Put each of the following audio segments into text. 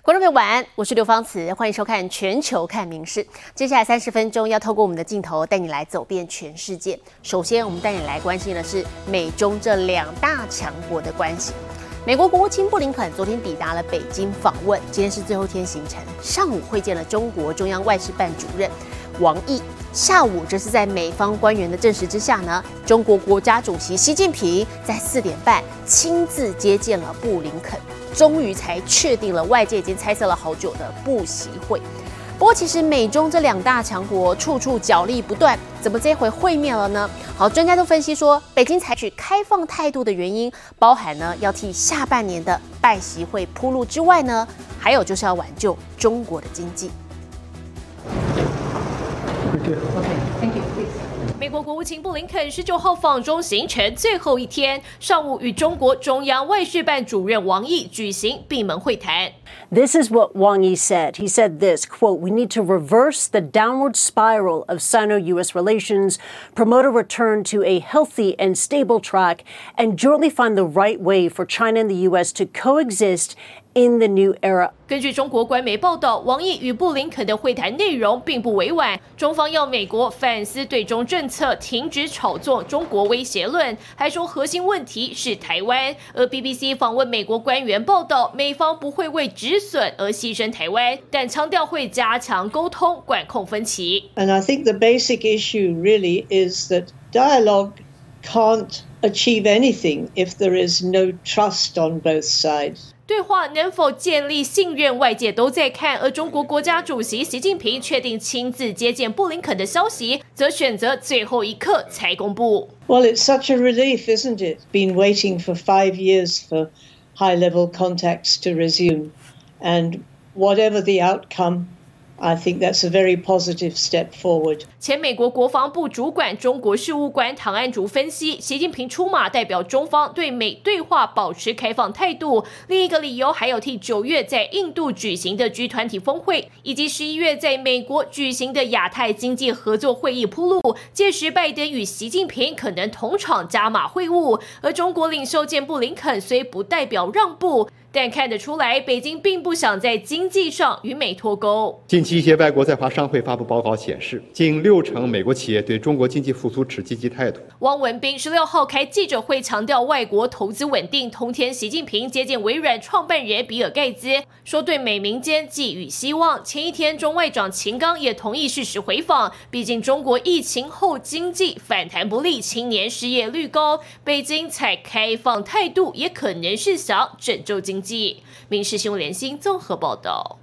观众朋友晚安，我是刘芳慈，欢迎收看《全球看名事》。接下来三十分钟要透过我们的镜头带你来走遍全世界。首先，我们带你来关心的是美中这两大强国的关系。美国国务卿布林肯昨天抵达了北京访问，今天是最后一天行程，上午会见了中国中央外事办主任王毅。下午，这是在美方官员的证实之下呢，中国国家主席习近平在四点半亲自接见了布林肯，终于才确定了外界已经猜测了好久的布席会。不过，其实美中这两大强国处处角力不断，怎么这回会面了呢？好，专家都分析说，北京采取开放态度的原因，包含呢要替下半年的拜习会铺路之外呢，还有就是要挽救中国的经济。美国国务卿布林肯十九号访中行程最后一天，上午与中国中央外事办主任王毅举行闭门会谈。This is what Wang Yi said. He said this quote, We need to reverse the downward spiral of Sino US relations, promote a return to a healthy and stable track, and jointly find the right way for China and the US to coexist in the new era. 根据中国官媒报道，王毅与布林肯的会谈内容并不委婉，中方要美国反思对中政策，停止炒作中国威胁论，还说核心问题是台湾。而 BBC 访问美国官员报道，美方不会为 止损而牺牲台湾，但强调会加强沟通，管控分歧。And I think the basic issue really is that dialogue can't achieve anything if there is no trust on both sides. 对话能否建立信任，外界都在看。而中国国家主席习近平确定亲自接见布林肯的消息，则选择最后一刻才公布。Well, it's such a relief, isn't it? Been waiting for five years for high-level contacts to resume, and whatever the outcome. I think that's a very positive step forward. 前美国国防部主管中国事务官唐安竹分析，习近平出马代表中方对美对话保持开放态度。另一个理由还有替九月在印度举行的 G 团体峰会，以及十一月在美国举行的亚太经济合作会议铺路。届时拜登与习近平可能同场加码会晤，而中国领袖见布林肯虽不代表让步。但看得出来，北京并不想在经济上与美脱钩。近期一些外国在华商会发布报告显示，近六成美国企业对中国经济复苏持积极态度。汪文斌十六号开记者会强调，外国投资稳定。同天，习近平接见微软创办人比尔盖茨，说对美民间寄予希望。前一天，中外长秦刚也同意适时回访。毕竟中国疫情后经济反弹不利，青年失业率高，北京采开放态度，也可能是想拯救经。《民事新闻联新》综合报道。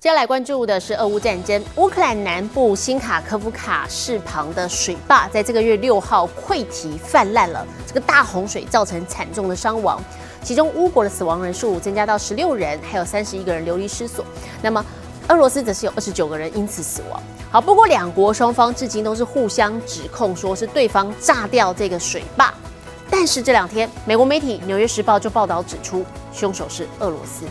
接下来关注的是俄乌战争，乌克兰南部新卡科夫卡市旁的水坝，在这个月六号溃堤泛滥了，这个大洪水造成惨重的伤亡，其中乌国的死亡人数增加到十六人，还有三十一个人流离失所。那么俄罗斯则是有二十九个人因此死亡。好，不过两国双方至今都是互相指控，说是对方炸掉这个水坝。但是这两天，美国媒体《纽约时报》就报道指出，凶手是俄罗斯。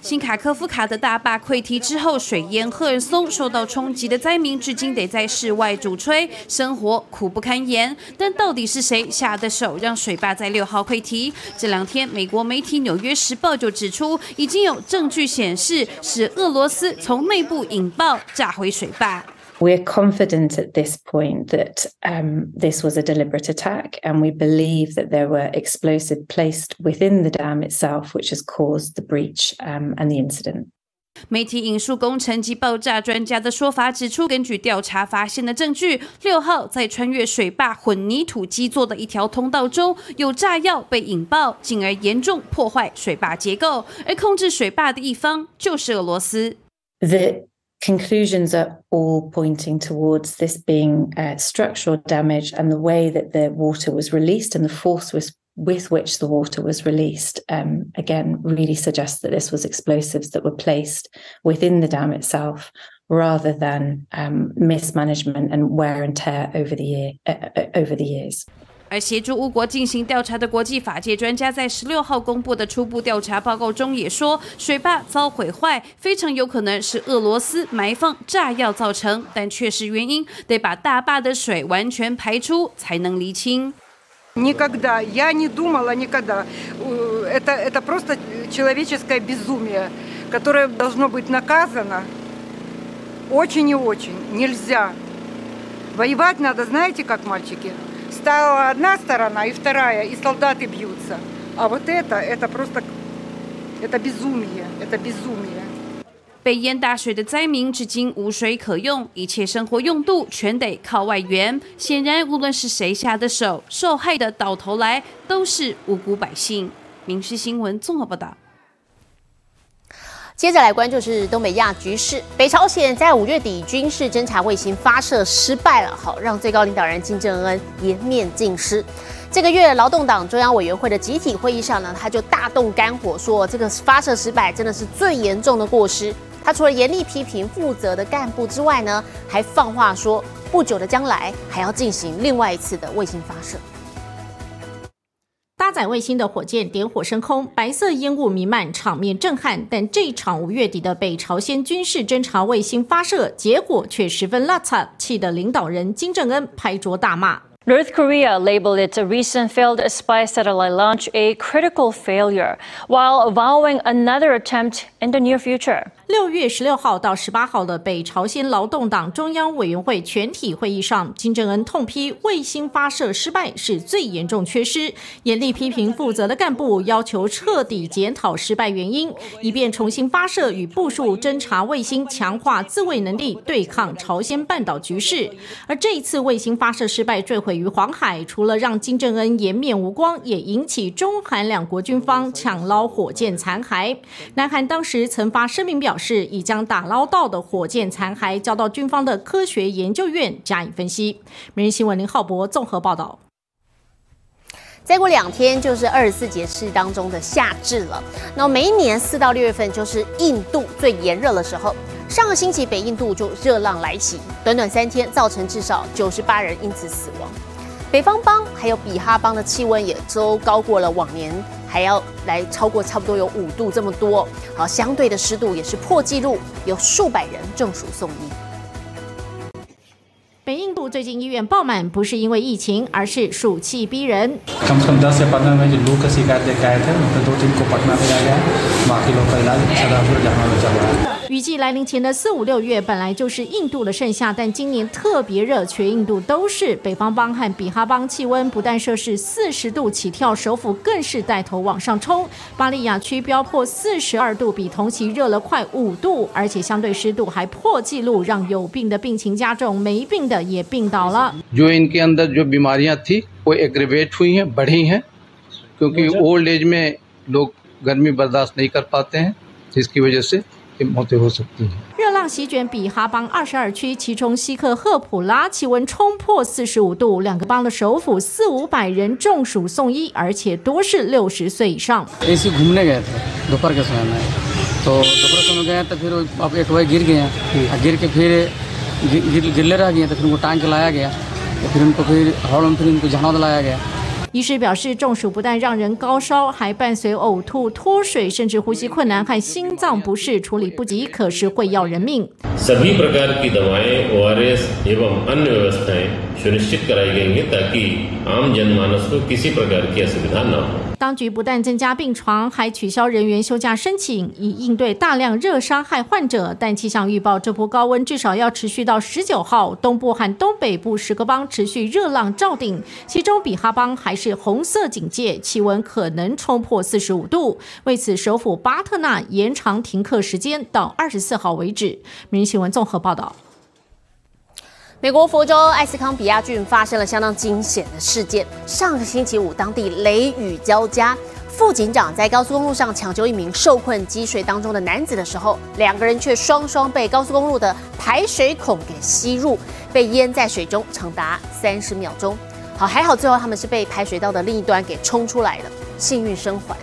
新卡科夫卡的大坝溃堤之后，水淹赫尔松，受到冲击的灾民至今得在室外主吹，生活苦不堪言。但到底是谁下的手，让水坝在六号溃堤？这两天，美国媒体《纽约时报》就指出，已经有证据显示是俄罗斯从内部引爆炸毁水坝。We're confident at this point that um, this was a deliberate attack, and we believe that there were explosives placed within the dam itself, which has caused the breach um, and the incident. 媒体引述工程及爆炸专家的说法，指出根据调查发现的证据，六号在穿越水坝混凝土基座的一条通道中有炸药被引爆，进而严重破坏水坝结构。而控制水坝的一方就是俄罗斯。The conclusions are all pointing towards this being uh, structural damage and the way that the water was released and the force was with which the water was released um, again really suggests that this was explosives that were placed within the dam itself rather than um, mismanagement and wear and tear over the year uh, uh over the years 而协助乌国进行调查的国际法界专家在十六号公布的初步调查报告中也说，水坝遭毁坏非常有可能是俄罗斯埋放炸药造成，但确实原因得把大坝的水完全排出才能厘清。 Никогда. Я не думала никогда. Это, это просто человеческое безумие, которое должно быть наказано очень и очень. Нельзя. Воевать надо, знаете, как мальчики? Стала одна сторона и вторая, и солдаты бьются. А вот это, это просто, это безумие, это безумие. 被淹大水的灾民至今无水可用，一切生活用度全得靠外援。显然，无论是谁下的手，受害的到头来都是无辜百姓。《民事新闻》综合报道。 接着来关注是东北亚局势。北朝鲜在五月底军事侦察卫星发射失败了，好让最高领导人金正恩颜面尽失。这个月劳动党中央委员会的集体会议上呢，他就大动肝火，说这个发射失败真的是最严重的过失。他除了严厉批评负责的干部之外呢，还放话说，不久的将来还要进行另外一次的卫星发射。搭载卫星的火箭点火升空，白色烟雾弥漫，场面震撼。但这场五月底的北朝鲜军事侦察卫星发射结果却十分邋遢，气得领导人金正恩拍桌大骂。North Korea labeled its recent failed spy satellite launch a critical failure, while vowing another attempt in the near future. 六月十六号到十八号的北朝鲜劳动党中央委员会全体会议上，金正恩痛批卫星发射失败是最严重缺失，严厉批评负责的干部，要求彻底检讨失败原因，以便重新发射与部署侦察卫星，强化自卫能力，对抗朝鲜半岛局势。而这一次卫星发射失败坠毁于黄海，除了让金正恩颜面无光，也引起中韩两国军方抢捞火箭残骸。南韩当时曾发声明表。是已将打捞到的火箭残骸交到军方的科学研究院加以分析。每日新闻林浩博综合报道。再过两天就是二十四节气当中的夏至了。那每一年四到六月份就是印度最炎热的时候。上个星期北印度就热浪来袭，短短三天造成至少九十八人因此死亡。北方邦还有比哈邦的气温也都高过了往年。还要来超过差不多有五度这么多，好，相对的湿度也是破纪录，有数百人中暑送医。北印度最近医院爆满，不是因为疫情，而是暑气逼人。雨季来临前的四五六月本来就是印度的盛夏，但今年特别热，全印度都是。北方邦和比哈邦气温不但摄氏四十度起跳，首府更是带头往上冲。巴利亚区飙破四十二度，比同期热了快五度，而且相对湿度还破纪录，让有病的病情加重，没病的也病倒了。जो इनके अंदर जो बीमारियां थी वो एग्रीवेट हुई हैं बढ़ी हैं क्योंकि ओल्ड एज में लोग गर्मी बर्दाश्त नहीं कर पाते हैं जिसकी वजह से 热浪席卷比哈邦二十二区，其中西克赫普拉气温冲破四十五度，两个邦的首府四五百人中暑送医，而且多是六十岁以上。ऐसे घूमने गए थे दोपहर के समय में तो दोपहर समय गए तो फिर अब एक वही गिर गए गिर के फिर गिर गिरले रह गए तो फिर उनको टांग के लाया गया तो फिर उनको फिर हॉल में फिर उनको जहां लाया गया 医师表示，中暑不但让人高烧，还伴随呕吐、脱水，甚至呼吸困难和心脏不适，处理不及，可是会要人命。सभी प्रकार की दवाएं ओआरएस एवं अन्य व्यवस्थाएं सुनिश्चित कराई गई हैं ताकि आम जनमानस को किसी प्रकार की असुविधा न हो 当局不但增加病床，还取消人员休假申请，以应对大量热伤害患者。但气象预报，这波高温至少要持续到十九号。东部和东北部十个邦持续热浪照顶，其中比哈邦还是红色警戒，气温可能冲破四十五度。为此，首府巴特纳延长停课时间到二十四号为止。民新闻综合报道。美国佛州艾斯康比亚郡发生了相当惊险的事件。上个星期五，当地雷雨交加，副警长在高速公路上抢救一名受困积水当中的男子的时候，两个人却双双被高速公路的排水孔给吸入，被淹在水中长达三十秒钟。好，还好最后他们是被排水道的另一端给冲出来的，幸运生还。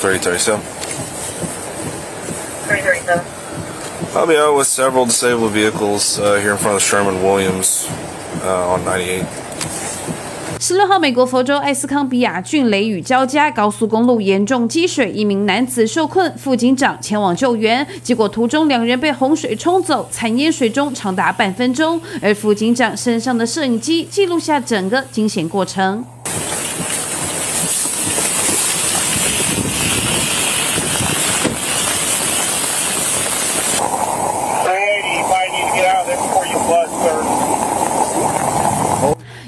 Thirty thirty-seven. Thirty thirty-seven. I'll be out with several disabled vehicles uh, here in front of Sherman Williams uh, on 98. 十六号，美国佛州艾斯康比亚郡雷雨交加，高速公路严重积水，一名男子受困，副警长前往救援，结果途中两人被洪水冲走，惨淹水中长达半分钟，而副警长身上的摄影机记录下整个惊险过程。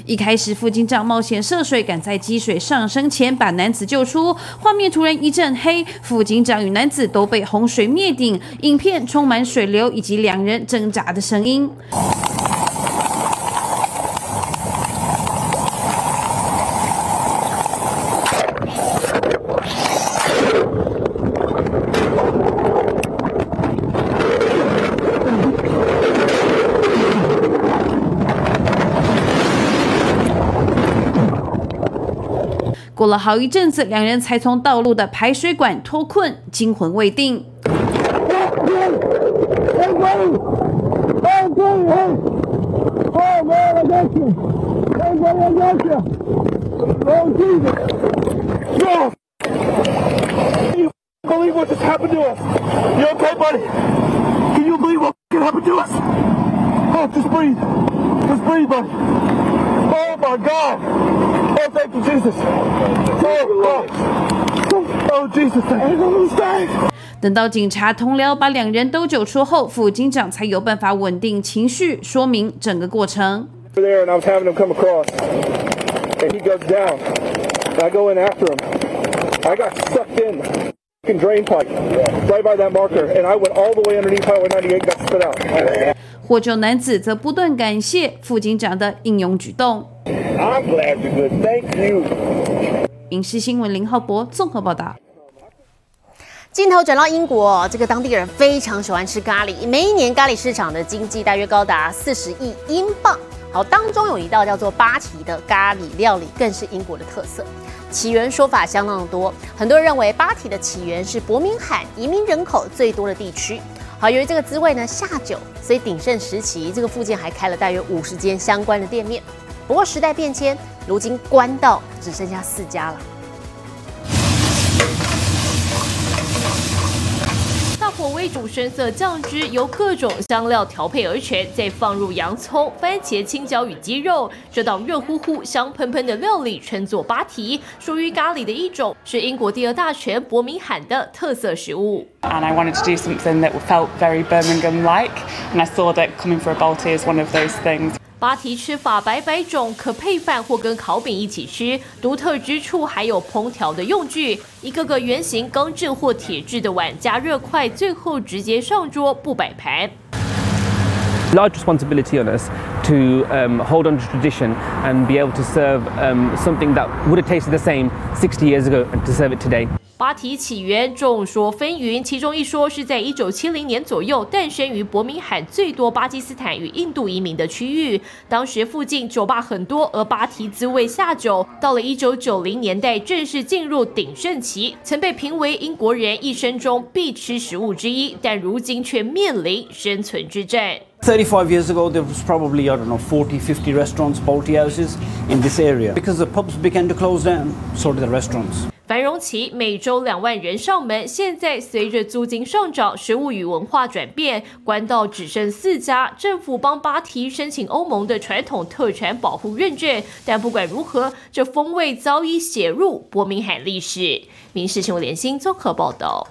一开始，副警长冒险涉水，赶在积水上升前把男子救出。画面突然一阵黑，副警长与男子都被洪水灭顶。影片充满水流以及两人挣扎的声音。好一阵子，两人才从道路的排水管脱困，惊魂未定。Oh, thank you, Jesus. Oh, God. Oh, Jesus, thank you. Thank 等到警察同僚把两人都救出后，副警长才有办法稳定情绪，说明整个过程。Over there, and I was having him come across, and he goes down. And I go in after him. I got sucked in the fucking drain pipe right by that marker, and I went all the way underneath Highway 98, got spit out. 获救男子则不断感谢副警长的英勇举动。I'm glad you're good. Thank you. 影视新闻林浩博综合报道。镜头转到英国，这个当地人非常喜欢吃咖喱，每一年咖喱市场的经济大约高达四十亿英镑。好，当中有一道叫做巴提的咖喱料理，更是英国的特色。起源说法相当的多，很多人认为巴提的起源是伯明翰移民人口最多的地区。好，由于这个滋味呢下酒，所以鼎盛时期这个附近还开了大约五十间相关的店面。不过时代变迁，如今关到只剩下四家了。一种，深色酱汁由各种香料调配而成，再放入洋葱、番茄、青椒与鸡肉，这道热乎乎、香喷喷的料理称作巴提，属于咖喱的一种，是英国第二大城伯明翰的特色食物。and I wanted to do something that felt very Birmingham-like, and I saw that coming for a Balti is one of those things. 巴提吃法百百种，可配饭或跟烤饼一起吃。独特之处还有烹调的用具，一个个圆形钢制或铁制的碗，加热快，最后直接上桌，不摆盘。Large responsibility on us to um, hold on to tradition and be able to serve um, something that would have tasted the same 60 years ago and to serve it today. 巴提起源众说纷纭，其中一说是在一九七零年左右诞生于伯明翰最多巴基斯坦与印度移民的区域。当时附近酒吧很多，而巴提滋味下酒。到了一九九零年代，正式进入鼎盛期，曾被评为英国人一生中必吃食物之一，但如今却面临生存之战。35 years ago, there was probably, I don't know, 40, 50 restaurants, Balti houses in this area. Because the pubs began to close down, so did the restaurants. 繁荣期每周两万人上门，现在随着租金上涨、食物与文化转变，关道只剩四家。政府帮巴提申请欧盟的传统特产保护认证，但不管如何，这风味早已写入伯明翰历史。民事新闻联新综合报道。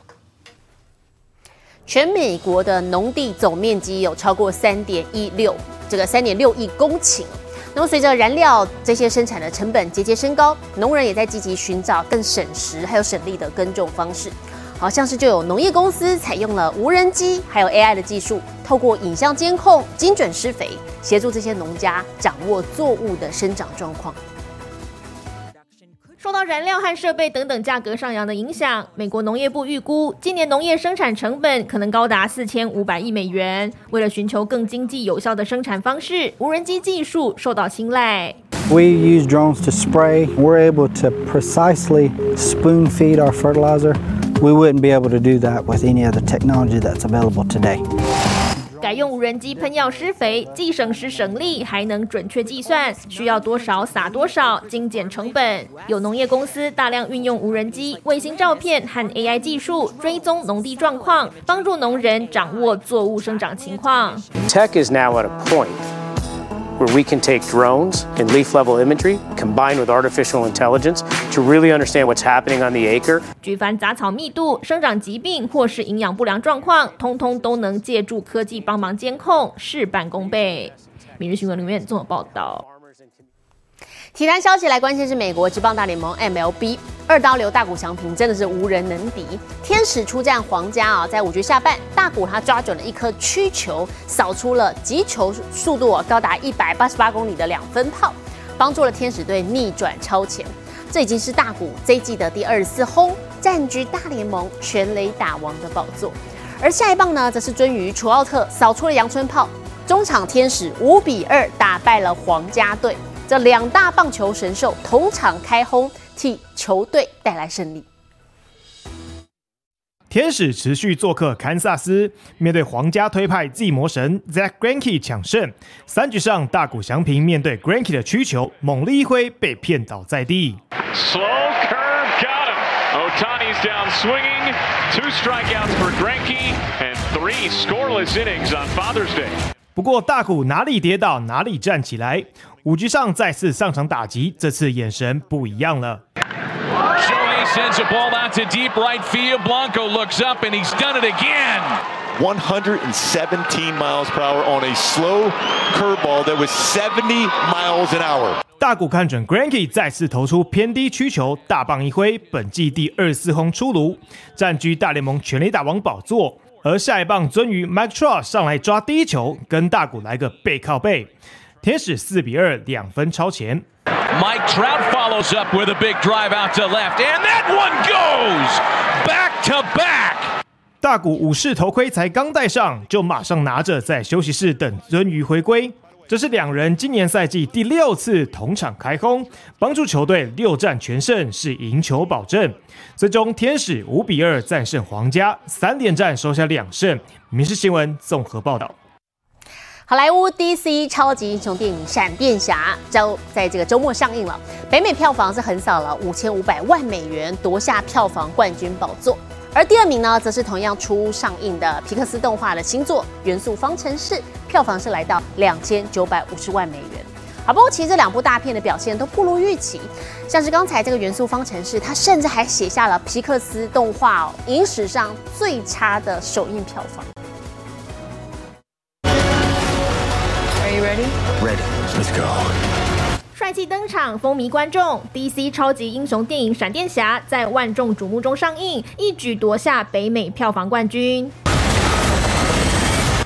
全美国的农地总面积有超过三点一六这个三点六亿公顷。那么随着燃料这些生产的成本节节升高，农人也在积极寻找更省时还有省力的耕种方式。好像是就有农业公司采用了无人机还有 AI 的技术，透过影像监控精准施肥，协助这些农家掌握作物的生长状况。受到燃料和设备等等价格上扬的影响，美国农业部预估今年农业生产成本可能高达四千五百亿美元。为了寻求更经济有效的生产方式，无人机技术受到青睐。We use drones to spray. We're able to precisely spoon feed our fertilizer. We wouldn't be able to do that with any other technology that's available today. 改用无人机喷药施肥，既省时省力，还能准确计算需要多少撒多少，精简成本。有农业公司大量运用无人机、卫星照片和 AI 技术追踪农地状况，帮助农人掌握作物生长情况。Tech is now at a point where we can take drones and leaf level imagery combined with artificial intelligence to really understand what's happening on the acre. 举凡杂草密度、生长疾病或是营养不良状况，通通都能借助科技帮忙监控，事半功倍。每日新闻里面综合报道。 体坛消息来关心是美国职棒大联盟 MLB 二刀流大谷翔平真的是无人能敌，天使出战皇家啊，在五局下半，大谷他抓准了一颗曲球，扫出了击球速度高达一百八十八公里的两分炮，帮助了天使队逆转超前。这已经是大谷这一季的第二十四轰，占据大联盟全垒打王的宝座。而下一棒呢，则是尊于楚奥特扫出了阳春炮，中场天使五比二打败了皇家队。这两大棒球神兽同场开轰，替球队带来胜利。天使持续做客堪萨斯，面对皇家推派 Z 魔神 Zach Greinke 抢胜。三局上，大谷翔平面对 Greinke 的曲球，猛力一挥，被骗倒在地。Slow curve got him. Otani's down swinging. Two strikeouts for Greinke and three scoreless innings on Father's Day. 不过大谷哪里跌倒哪里站起来，五局上再次上场打击，这次眼神不一样了。Shohei sends a ball out to deep right field. Blanco looks up and he's done it again. 117 miles per hour on a slow curveball that was 70 miles an hour. 大谷看准 Granky 再次投出偏低曲球，大棒一挥，本季第二十四轰出炉，占据大联盟全垒打王宝座。而下一棒鳟鱼 Mike Trout 上来抓第一球，跟大谷来个背靠背，天使四比二两分超前。Mike Trout follows up with a big drive out to left, and that one goes back to back. 大谷武士头盔才刚戴上，就马上拿着在休息室等鳟鱼回归。这是两人今年赛季第六次同场开轰，帮助球队六战全胜，是赢球保证。最终天使五比二战胜皇家，三连战收下两胜。民事新闻综合报道。好莱坞 DC 超级英雄电影《闪电侠》周在这个周末上映了，北美票房是横扫了五千五百万美元，夺下票房冠军宝座。而第二名呢，则是同样出上映的皮克斯动画的新作《元素方程式》，票房是来到两千九百五十万美元。好，不过其实这两部大片的表现都不如预期，像是刚才这个《元素方程式》，它甚至还写下了皮克斯动画哦影史上最差的首映票房。Are you ready? Ready. Let's go. 帅气登场，风靡观众。DC 超级英雄电影《闪电侠》在万众瞩目中上映，一举夺下北美票房冠军。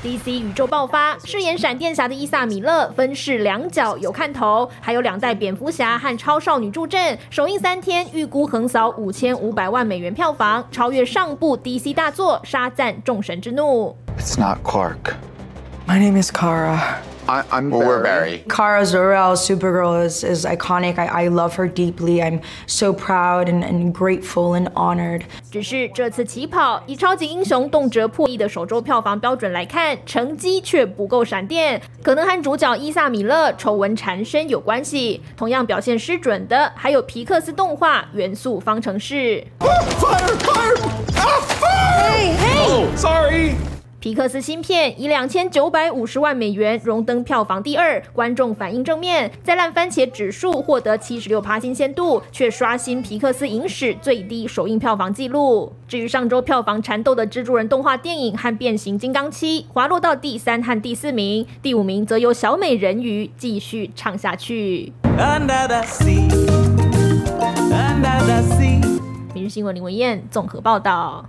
DC 宇宙爆发，饰演闪电侠的伊萨米勒分饰两角有看头，还有两代蝙蝠侠和超少女助阵。首映三天，预估横扫五千五百万美元票房，超越上部 DC 大作，杀赞众神之怒。It's not Clark. My name is Kara. I, I'm well, we're Barry. Kara Zor-El, Supergirl, is, is iconic. I, I love her deeply. I'm so proud and, and grateful and honored. 只是这次起跑，以超级英雄动辄破亿的首周票房标准来看，成绩却不够闪电，可能和主角伊萨米勒丑闻缠身有关系。同样表现失准的，还有皮克斯动画《元素方程式》。 Fire! Fire! Ah, fire! Hey, hey! Oh, sorry. 皮克斯新片以两千九百五十万美元荣登票房第二，观众反应正面，在烂番茄指数获得七十六趴新鲜度，却刷新皮克斯影史最低首映票房纪录。至于上周票房缠斗的蜘蛛人动画电影和变形金刚七，滑落到第三和第四名，第五名则由小美人鱼继续唱下去。Under the sea. Under the sea. 每日新闻林文燕综合报道。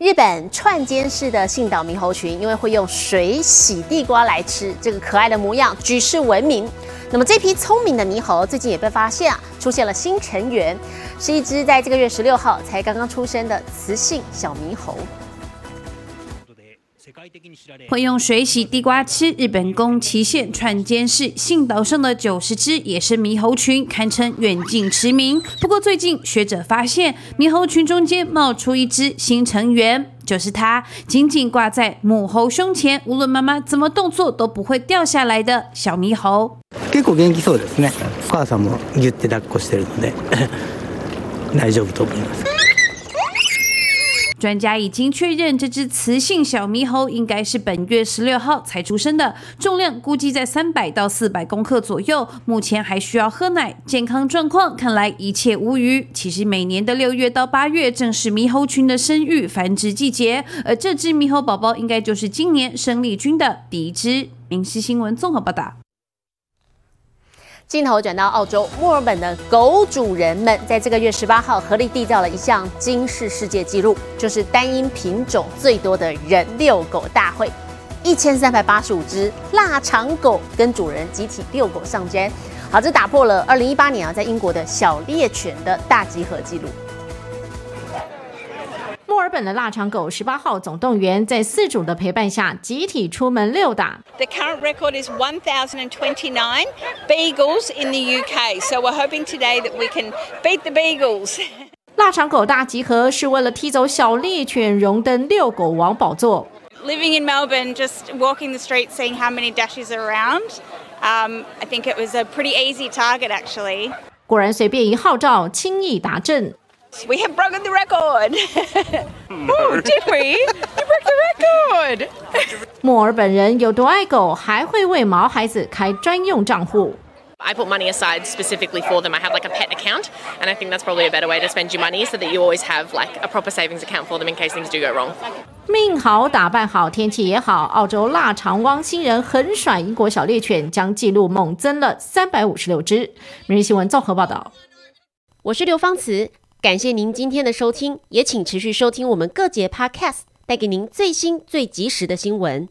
日本串间式的信岛猕猴群，因为会用水洗地瓜来吃，这个可爱的模样举世闻名。那么这批聪明的猕猴最近也被发现啊，出现了新成员，是一只在这个月十六号才刚刚出生的雌性小猕猴。会用水洗地瓜吃，日本宫崎县川间市信岛上的九十只野生猕猴群堪称远近驰名。不过最近学者发现，猕猴群中间冒出一只新成员，就是它，紧紧挂在母猴胸前，无论妈妈怎么动作都不会掉下来的小猕猴。結構元気そうですね。お母さんもギュッて抱っこしてるので大丈夫と思います。 专家已经确认，这只雌性小猕猴应该是本月十六号才出生的，重量估计在三百到四百公克左右。目前还需要喝奶，健康状况看来一切无虞。其实每年的六月到八月正是猕猴群的生育繁殖季节，而这只猕猴宝宝应该就是今年生力军的第一只。明视新闻综合报道。镜头转到澳洲墨尔本的狗主人们，在这个月十八号合力缔造了一项惊世世界纪录，就是单一品种最多的人遛狗大会，一千三百八十五只腊肠狗跟主人集体遛狗上街。好，这打破了二零一八年啊在英国的小猎犬的大集合纪录。墨尔本的腊肠狗十八号总动员在饲主的陪伴下，集体出门溜达。The current record is 1,029 beagles in the UK, so we're hoping today that we can beat the beagles. 腊肠狗大集合是为了踢走小猎犬，荣登遛狗王宝座。Living in Melbourne, just walking the streets, seeing how many dashes are around, um, I think it was a pretty easy target actually. 果然，随便一号召，轻易达阵。We have broken the record. oh, did we? You broke the record. 墨尔本人有多爱狗，还会为毛孩子开专用账户。I put money aside specifically for them. I have like a pet account, and I think that's probably a better way to spend your money so that you always have like a proper savings account for them in case things do go wrong. 命好，打扮好，天气也好，澳洲腊肠汪星人横甩英国小猎犬，将纪录猛增了三百五十六只。每日新闻综合报道。我是刘芳慈，感谢您今天的收听，也请持续收听我们各节 Podcast，带给您最新最及时的新闻。